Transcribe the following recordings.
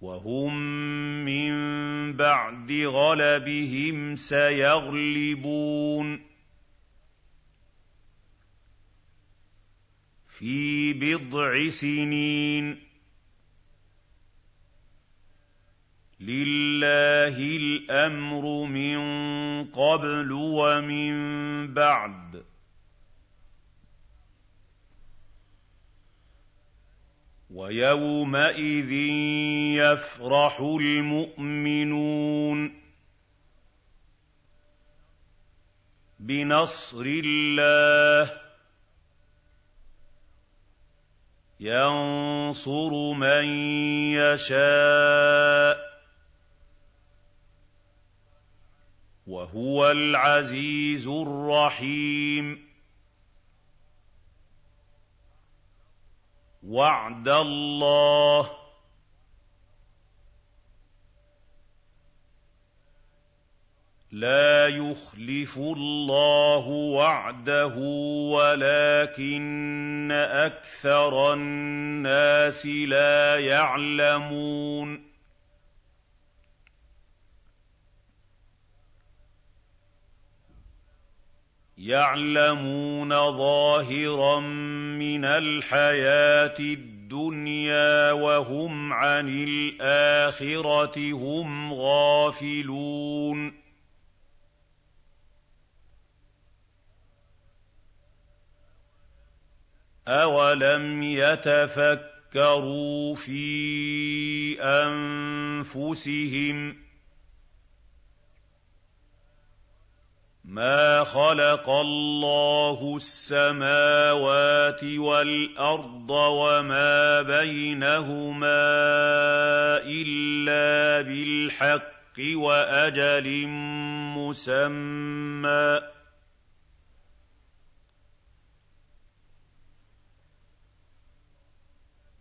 وهم من بعد غلبهم سيغلبون في بضع سنين لله الامر من قبل ومن بعد ويومئذ يفرح المؤمنون بنصر الله ينصر من يشاء وهو العزيز الرحيم وعد الله. لا يخلف الله وعده ولكن أكثر الناس لا يعلمون. يعلمون ظاهرا من الحياة الدنيا وهم عن الآخرة هم غافلون. اولم يتفكروا في انفسهم مَا خَلَقَ اللَّهُ السَّمَاوَاتِ وَالْأَرْضَ وَمَا بَيْنَهُمَا إِلَّا بِالْحَقِّ وَأَجَلٍ مُّسَمًّى ۚ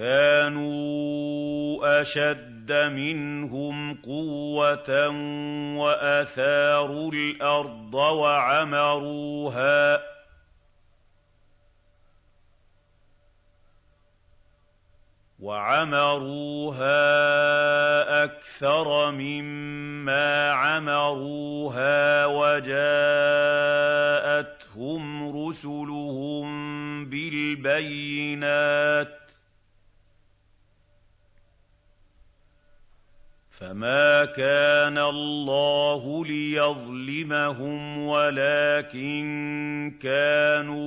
كَانُوا أَشَدَّ مِنْهُمْ قُوَّةً وَأَثَارُوا الْأَرْضَ وَعَمَرُوهَا وعمروها أكثر مما عمروها وجاءتهم رسلهم بالبينات فما كان الله ليظلمهم ولكن كانوا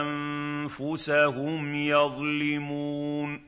انفسهم يظلمون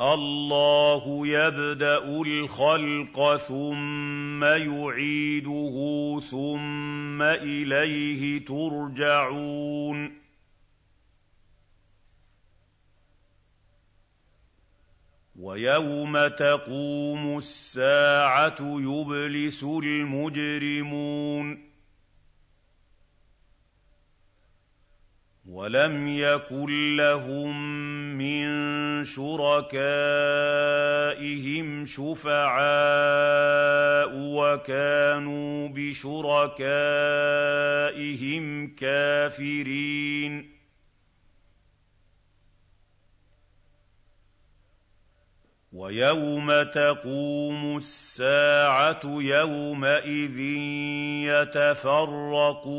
الله يبدأ الخلق ثم يعيده ثم إليه ترجعون. ويوم تقوم الساعة يبلس المجرمون. ولم يكن لهم من شركائهم شفعاء وكانوا بشركائهم كافرين. ويوم تقوم الساعة يومئذ يتفرقون.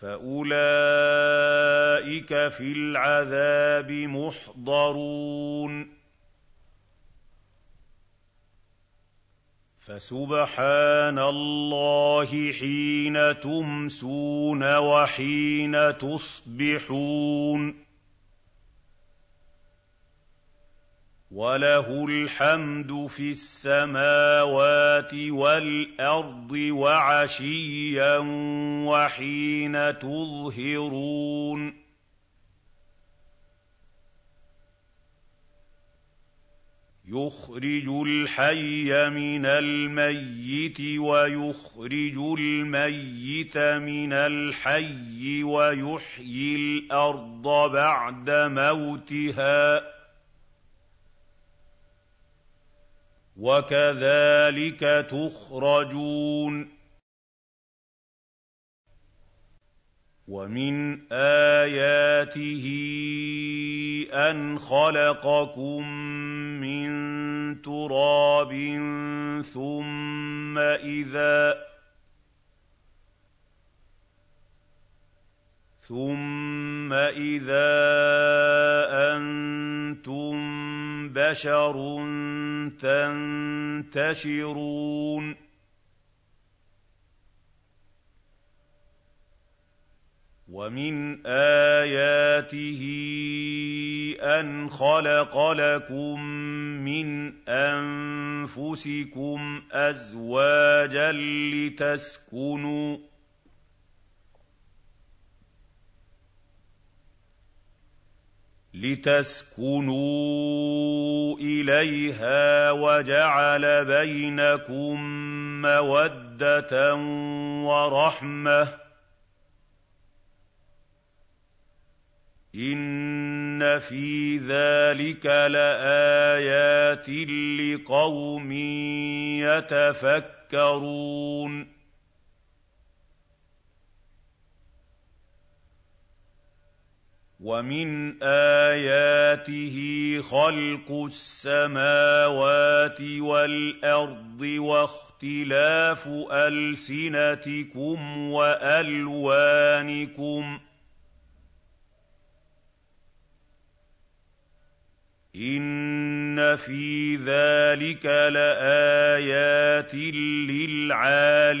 فاولئك في العذاب محضرون فسبحان الله حين تمسون وحين تصبحون وله الحمد في السماوات والارض وعشيا وحين تظهرون يخرج الحي من الميت ويخرج الميت من الحي ويحيي الأرض بعد موتها وكذلك تخرجون. ومن آياته أن خلقكم من تراب ثم إذا ثم إذا أنتم بشر تنتشرون ومن اياته ان خلق لكم من انفسكم ازواجا لتسكنوا لتسكنوا إليها وجعل بينكم مودة ورحمة. إن في ذلك لآيات لقوم يتفكرون. ومن اياته خلق السماوات والارض واختلاف السنتكم والوانكم ان في ذلك لايات للعالمين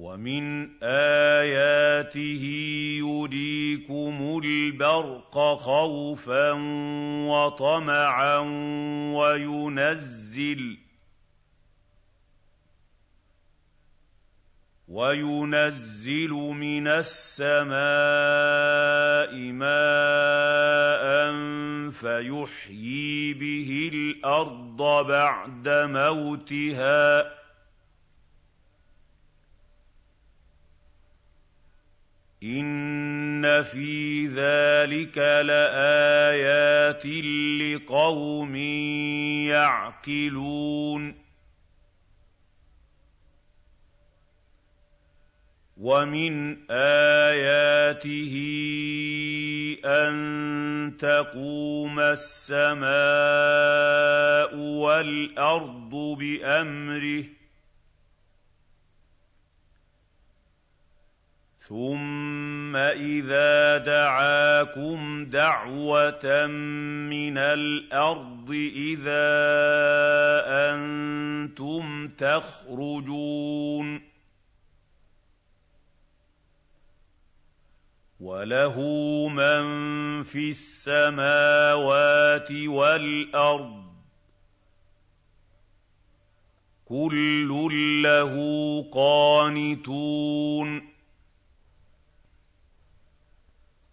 ومن آياته يريكم البرق خوفا وطمعا وينزل وينزل من السماء ماء فيحيي به الأرض بعد موتها إِنَّ فِي ذَٰلِكَ لَآيَاتٍ لِّقَوْمٍ يَعْقِلُونَ وَمِنْ آيَاتِهِ أَن تَقُومَ السَّمَاءُ وَالْأَرْضُ بِأَمْرِهِ ثُمَّ إِذَا دَعَاكُمْ دَعْوَةً مِّنَ الْأَرْضِ إِذَا أَنتُمْ تَخْرُجُونَ وَلَهُ مَن فِي السَّمَاوَاتِ وَالْأَرْضِ كُلٌّ لَّهُ قَانِتُونَ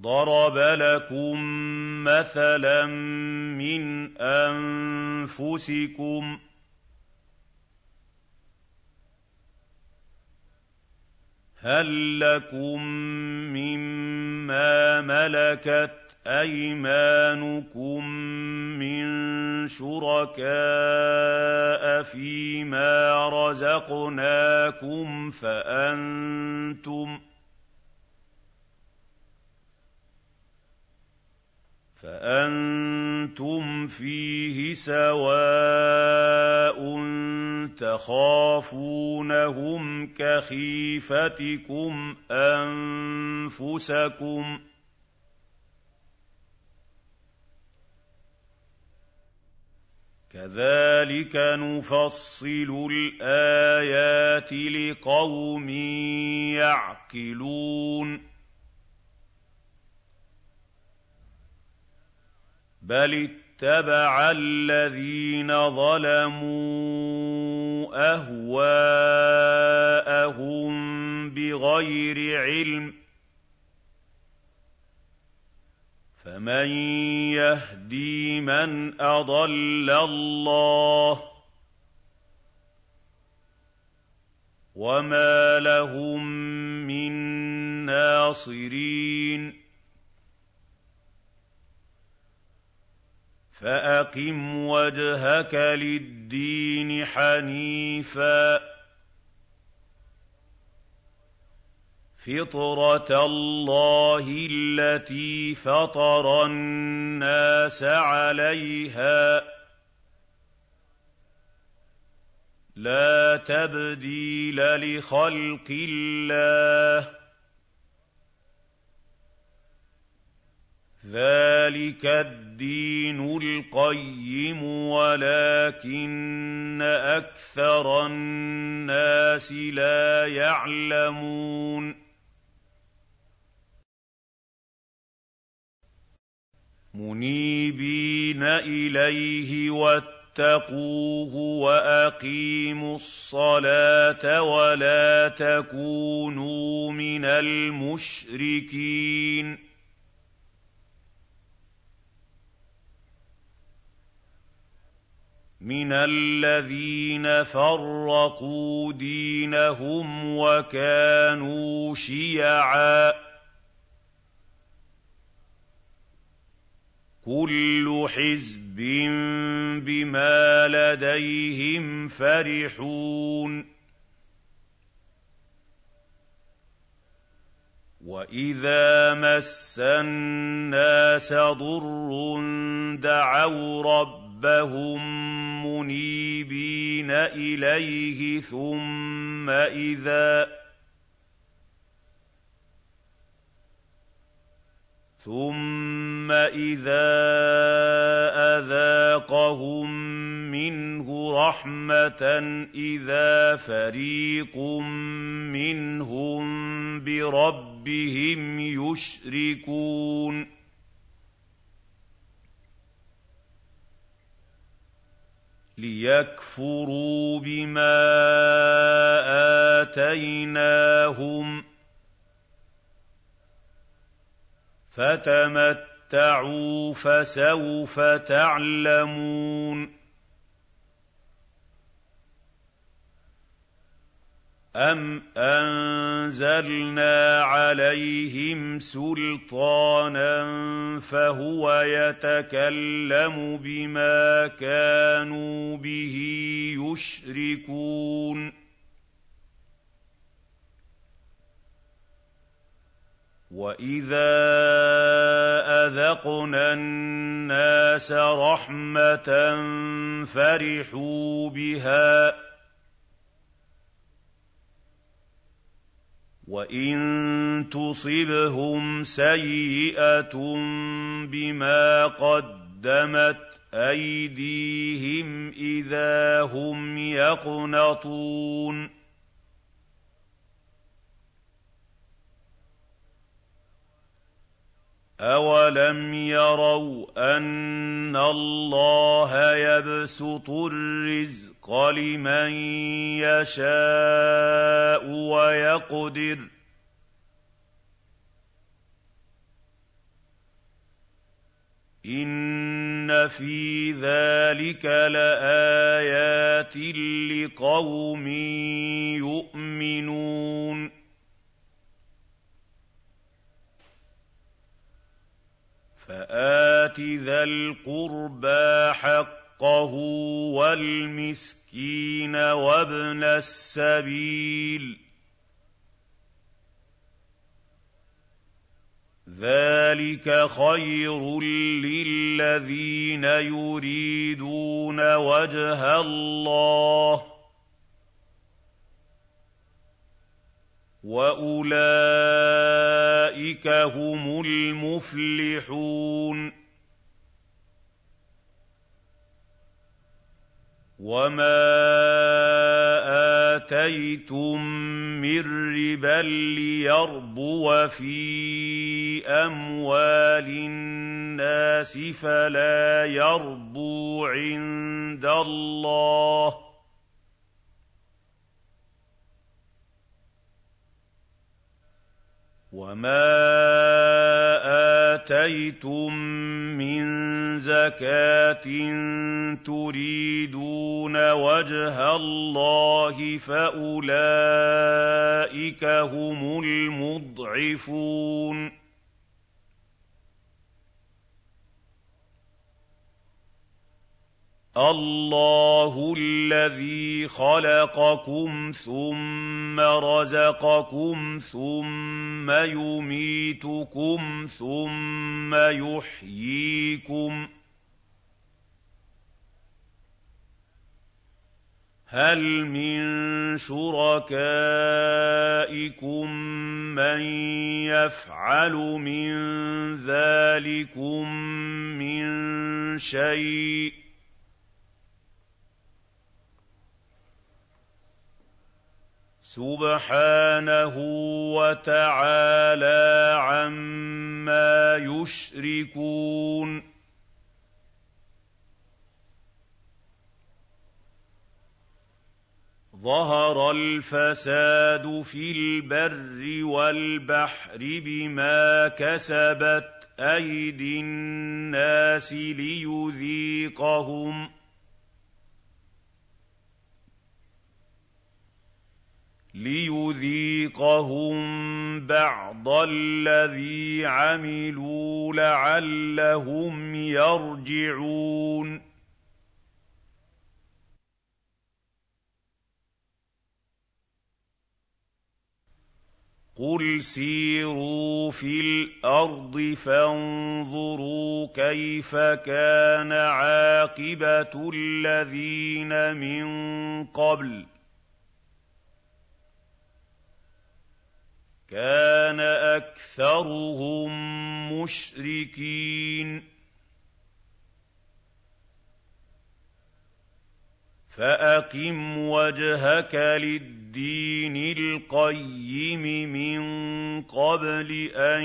ضَرَبَ لَكُم مَّثَلًا مِّنْ أَنفُسِكُمْ ۖ هَل لَّكُم مِّمَّا مَلَكَتْ أَيْمَانُكُم مِّن شُرَكَاءَ فِيمَا رَزَقْنَاكُمْ فَأَنتُمْ فَأَنتُمْ فِيهِ سَوَاءٌ تَخَافُونَهُمْ كَخِيفَتِكُمْ أَنفُسَكُمْ ۚ كَذَٰلِكَ نُفَصِّلُ الْآيَاتِ لِقَوْمٍ يَعْقِلُونَ بَلِ اتَّبَعَ الَّذِينَ ظَلَمُوا أَهْوَاءَهُم بِغَيْرِ عِلْمٍ ۖ فَمَن يَهْدِي مَنْ أَضَلَّ اللَّهُ ۖ وَمَا لَهُم مِّن نَّاصِرِينَ فَأَقِمْ وَجْهَكَ لِلدِّينِ حَنِيفًا ۚ. فِطْرَتَ اللَّهِ الَّتِي فَطَرَ النَّاسَ عَلَيْهَا ۚ. لَا تَبْدِيلَ لِخَلْقِ اللَّهِ ۚ. ذَٰلِكَ الدِّينُ الْقَيِّمُ وَلَٰكِنَّ أَكْثَرَ النَّاسِ لَا يَعْلَمُونَ مُنِيبِينَ إِلَيْهِ وَاتَّقُوهُ وَأَقِيمُوا الصَّلَاةَ وَلَا تَكُونُوا مِنَ الْمُشْرِكِينَ مِنَ الَّذِينَ فَرَّقُوا دِينَهُمْ وَكَانُوا شِيَعًا ۖ كُلُّ حِزْبٍ بِمَا لَدَيْهِمْ فَرِحُونَ وَإِذَا مَسَّ النَّاسَ ضُرٌّ دَعَوْا رَبَّهُم رَبَّهُم مُّنِيبِينَ إِلَيْهِ ثُمَّ إِذَا ثم إذا أذاقهم منه رحمة إذا فريق منهم بربهم يشركون ۖ ليكفروا بما اتيناهم فَتَمَتَّعُوا فَسَوْفَ تَعْلَمُونَ أَمْ أَنزَلْنَا عَلَيْهِمْ سُلْطَانًا فَهُوَ يَتَكَلَّمُ بِمَا كَانُوا بِهِ يُشْرِكُونَ وَإِذَا أَذَقْنَا النَّاسَ رَحْمَةً فَرِحُوا بِهَا ۖ وَإِن تُصِبْهُمْ سَيِّئَةٌ بِمَا قَدَّمَتْ أَيْدِيهِمْ إِذَا هُمْ يَقْنَطُونَ أَوَلَمْ يَرَوْا أَنَّ اللَّهَ يَبْسُطُ الرِّزْقَ لِمَن يَشَاءُ وَيَقْدِرُ ۚ إِنَّ فِي ذَٰلِكَ لَآيَاتٍ لِّقَوْمٍ يُؤْمِنُونَ فَآتِ ذَا الْقُرْبَىٰ حَقَّهُ وَالْمِسْكِينَ وَابْنَ السَّبِيلِ ۚ. ذَٰلِكَ خَيْرٌ لِّلَّذِينَ يُرِيدُونَ وَجْهَ اللَّهِ ۖ. وَأُولَٰئِكَ هُمُ الْمُفْلِحُونَ. وَمَا آتَيْتُم مِّن رِّبًا لِّيَرْبُوَ فِي أَمْوَالِ النَّاسِ فَلَا يَرْبُو عِندَ اللَّهِ ۖ وَمَا آتَيْتُم مِّن زَكَاةٍ تُرِيدُونَ وَجْهَ اللَّهِ فَأُولَٰئِكَ هُمُ الْمُضْعِفُونَ اللَّهُ الَّذِي خَلَقَكُمْ ثُمَّ رَزَقَكُمْ ثُمَّ يُمِيتُكُمْ ثُمَّ يُحْيِيكُمْ ۖ هَلْ مِن شُرَكَائِكُم مَّن يَفْعَلُ مِن ذَٰلِكُم مِّن شَيْءٍ ۚ سُبْحَانَهُ وَتَعَالَىٰ عَمَّا يُشْرِكُونَ. ظَهَرَ الْفَسَادُ فِي الْبَرِّ وَالْبَحْرِ بِمَا كَسَبَتْ أَيْدِي النَّاسِ لِيُذِيقَهُم. لِيُذِيقَهُم بَعْضَ الَّذِي عَمِلُوا لَعَلَّهُمْ يَرْجِعُونَ قُلْ سِيرُوا فِي الْأَرْضِ فَانظُرُوا كَيْفَ كَانَ عَاقِبَةُ الَّذِينَ مِن قَبْلُ كَانَ أَكْثَرُهُم مُّشْرِكِينَ. فَأَقِمْ وَجْهَكَ لِلدِّينِ الْقَيِّمِ مِن قَبْلِ أَن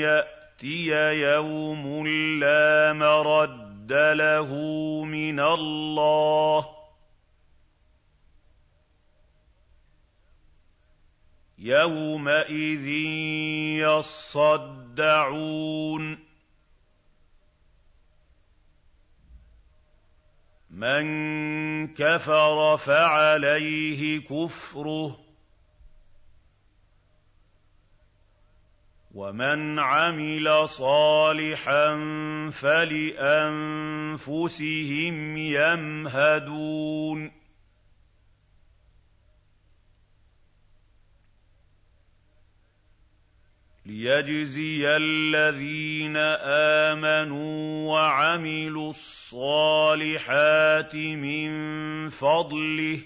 يَأْتِيَ يَوْمٌ لَّا مَرَدَّ لَهُ مِنَ اللَّهِ ۖ. يَوْمَئِذٍ يَصَّدَّعُونَ مَن كَفَرَ فَعَلَيْهِ كُفْرُهُ ۖ وَمَنْ عَمِلَ صَالِحًا فَلِأَنفُسِهِمْ يَمْهَدُونَ لِيَجْزِيَ الَّذِينَ آمَنُوا وَعَمِلُوا الصَّالِحَاتِ مِن فَضْلِهِ ۚ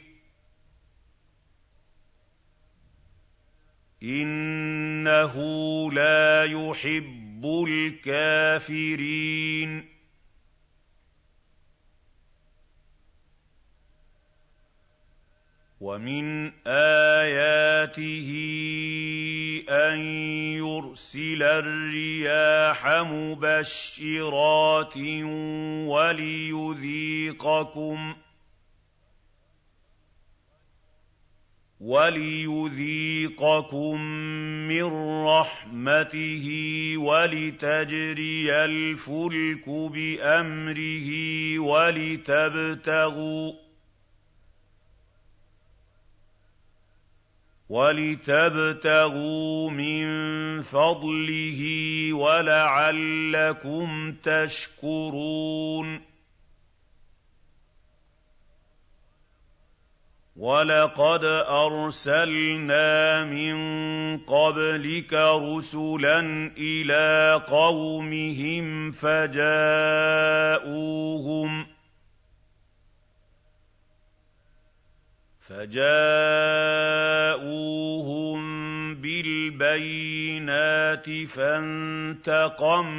إِنَّهُ لَا يُحِبُّ الْكَافِرِينَ وَمِنْ آيَاتِهِ أَن يُرْسِلَ الرِّيَاحَ مُبَشِّرَاتٍ وَلِيُذِيقَكُم مِّن رَّحْمَتِهِ وَلِتَجْرِيَ الْفُلْكُ بِأَمْرِهِ وَلِتَبْتَغُوا وَلِتَبْتَغُوا مِن فَضْلِهِ وَلَعَلَّكُمْ تَشْكُرُونَ وَلَقَدْ أَرْسَلْنَا مِن قَبْلِكَ رُسُلًا إِلَىٰ قَوْمِهِمْ فَجَاءُوهُم فَجَاءُوهُم بِالْبَيِّنَاتِ فَانتَقَمْنَا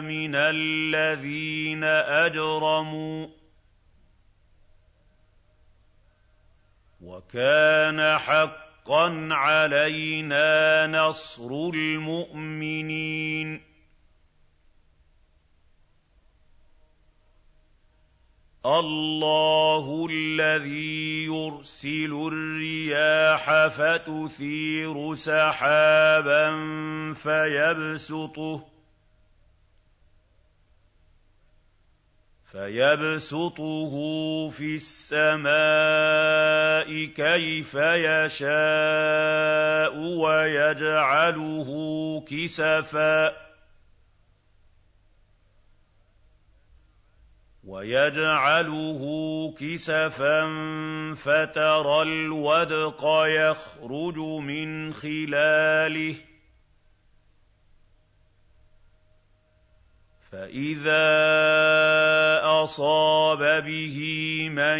مِنَ الَّذِينَ أَجْرَمُوا ۖ وَكَانَ حَقًّا عَلَيْنَا نَصْرُ الْمُؤْمِنِينَ اللَّهُ الَّذِي يُرْسِلُ الرِّيَاحَ فَتُثِيرُ سَحَابًا فَيَبْسُطُهُ فِي السَّمَاءِ كَيْفَ يَشَاءُ وَيَجْعَلُهُ كِسَفًا وَيَجْعَلُهُ كِسَفًا فَتَرَى الْوَدْقَ يَخْرُجُ مِنْ خِلَالِهِ ۖ. فَإِذَا أَصَابَ بِهِ مَن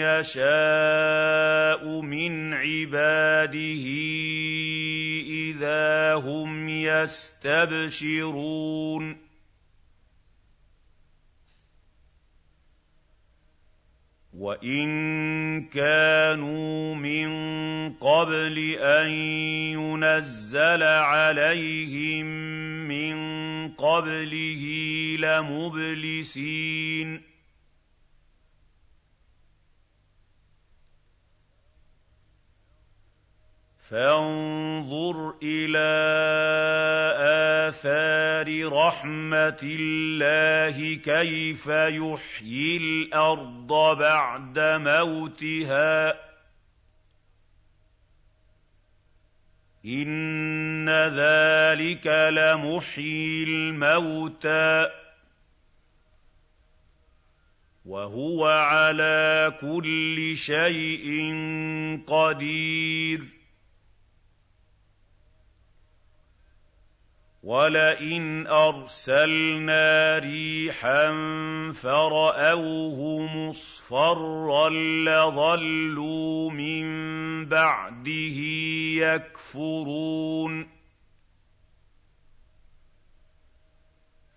يَشَاءُ مِنْ عِبَادِهِ إِذَا هُمْ يَسْتَبْشِرُونَ. وَإِن كَانُوا مِن قَبْلِ أَن يُنَزَّلَ عَلَيْهِم مِّن قَبْلِهِ لَمُبْلِسِينَ فَانظُرْ إِلَىٰ آثَارِ رَحْمَةِ اللَّهِ كَيْفَ يُحْيِي الْأَرْضَ بَعْدَ مَوْتِهَا ۚ. إِنَّ ذَٰلِكَ لَمُحْيِي الْمَوْتَىٰ ۖ. وَهُوَ عَلَىٰ كُلِّ شَيْءٍ قَدِيرٌ. وَلَئِنْ أَرْسَلْنَا رِيحًا فَرَأَوْهُ مُصْفَرًّا لَّظَلُّوا مِن بَعْدِهِ يَكْفُرُونَ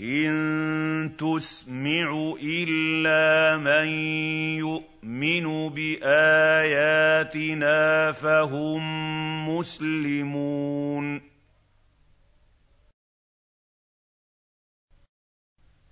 إِن تُسْمِعُ إِلَّا مَن يُؤْمِنُ بِآيَاتِنَا فَهُم مُّسْلِمُونَ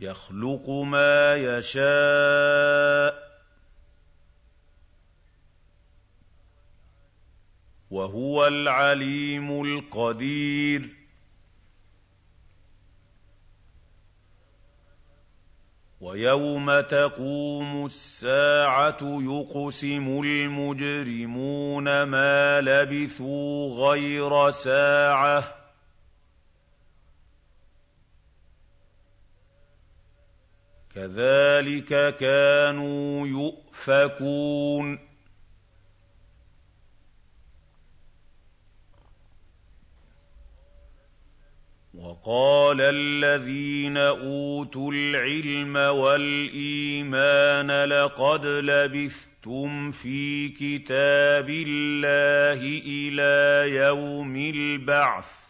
يَخْلُقُ مَا يَشَاءُ ۖ وَهُوَ الْعَلِيمُ الْقَدِيرُ. وَيَوْمَ تَقُومُ السَّاعَةُ يُقْسِمُ الْمُجْرِمُونَ مَا لَبِثُوا غَيْرَ سَاعَةٍ كَذَٰلِكَ كَانُوا يُؤْفَكُونَ. وَقَالَ الَّذِينَ أُوتُوا الْعِلْمَ وَالْإِيمَانَ لَقَدْ لَبِثْتُمْ فِي كِتَابِ اللَّهِ إِلَىٰ يَوْمِ الْبَعْثِ.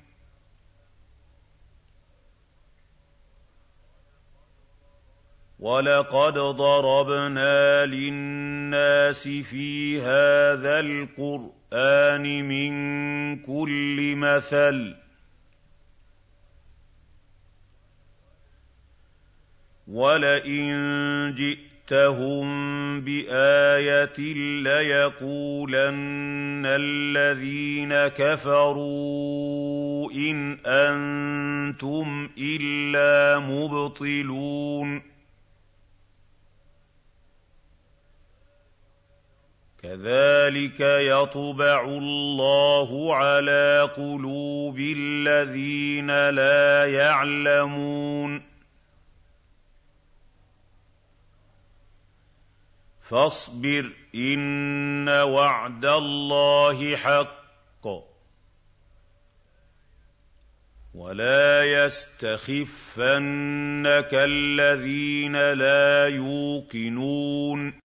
وَلَقَدْ ضَرَبْنَا لِلنَّاسِ فِي هَٰذَا الْقُرْآنِ مِن كُلِّ مَثَلٍ ۚ وَلَئِن جِئْتَهُم بِآيَةٍ لَّيَقُولَنَّ الَّذِينَ كَفَرُوا إِنْ أَنتُمْ إِلَّا مُبْطِلُونَ كَذَٰلِكَ يَطْبَعُ اللَّهُ عَلَىٰ قُلُوبِ الَّذِينَ لَا يَعْلَمُونَ. فَاصْبِرْ إِنَّ وَعْدَ اللَّهِ حَقٌّ ۖ. وَلَا يَسْتَخِفَّنَّكَ الَّذِينَ لَا يُوقِنُونَ.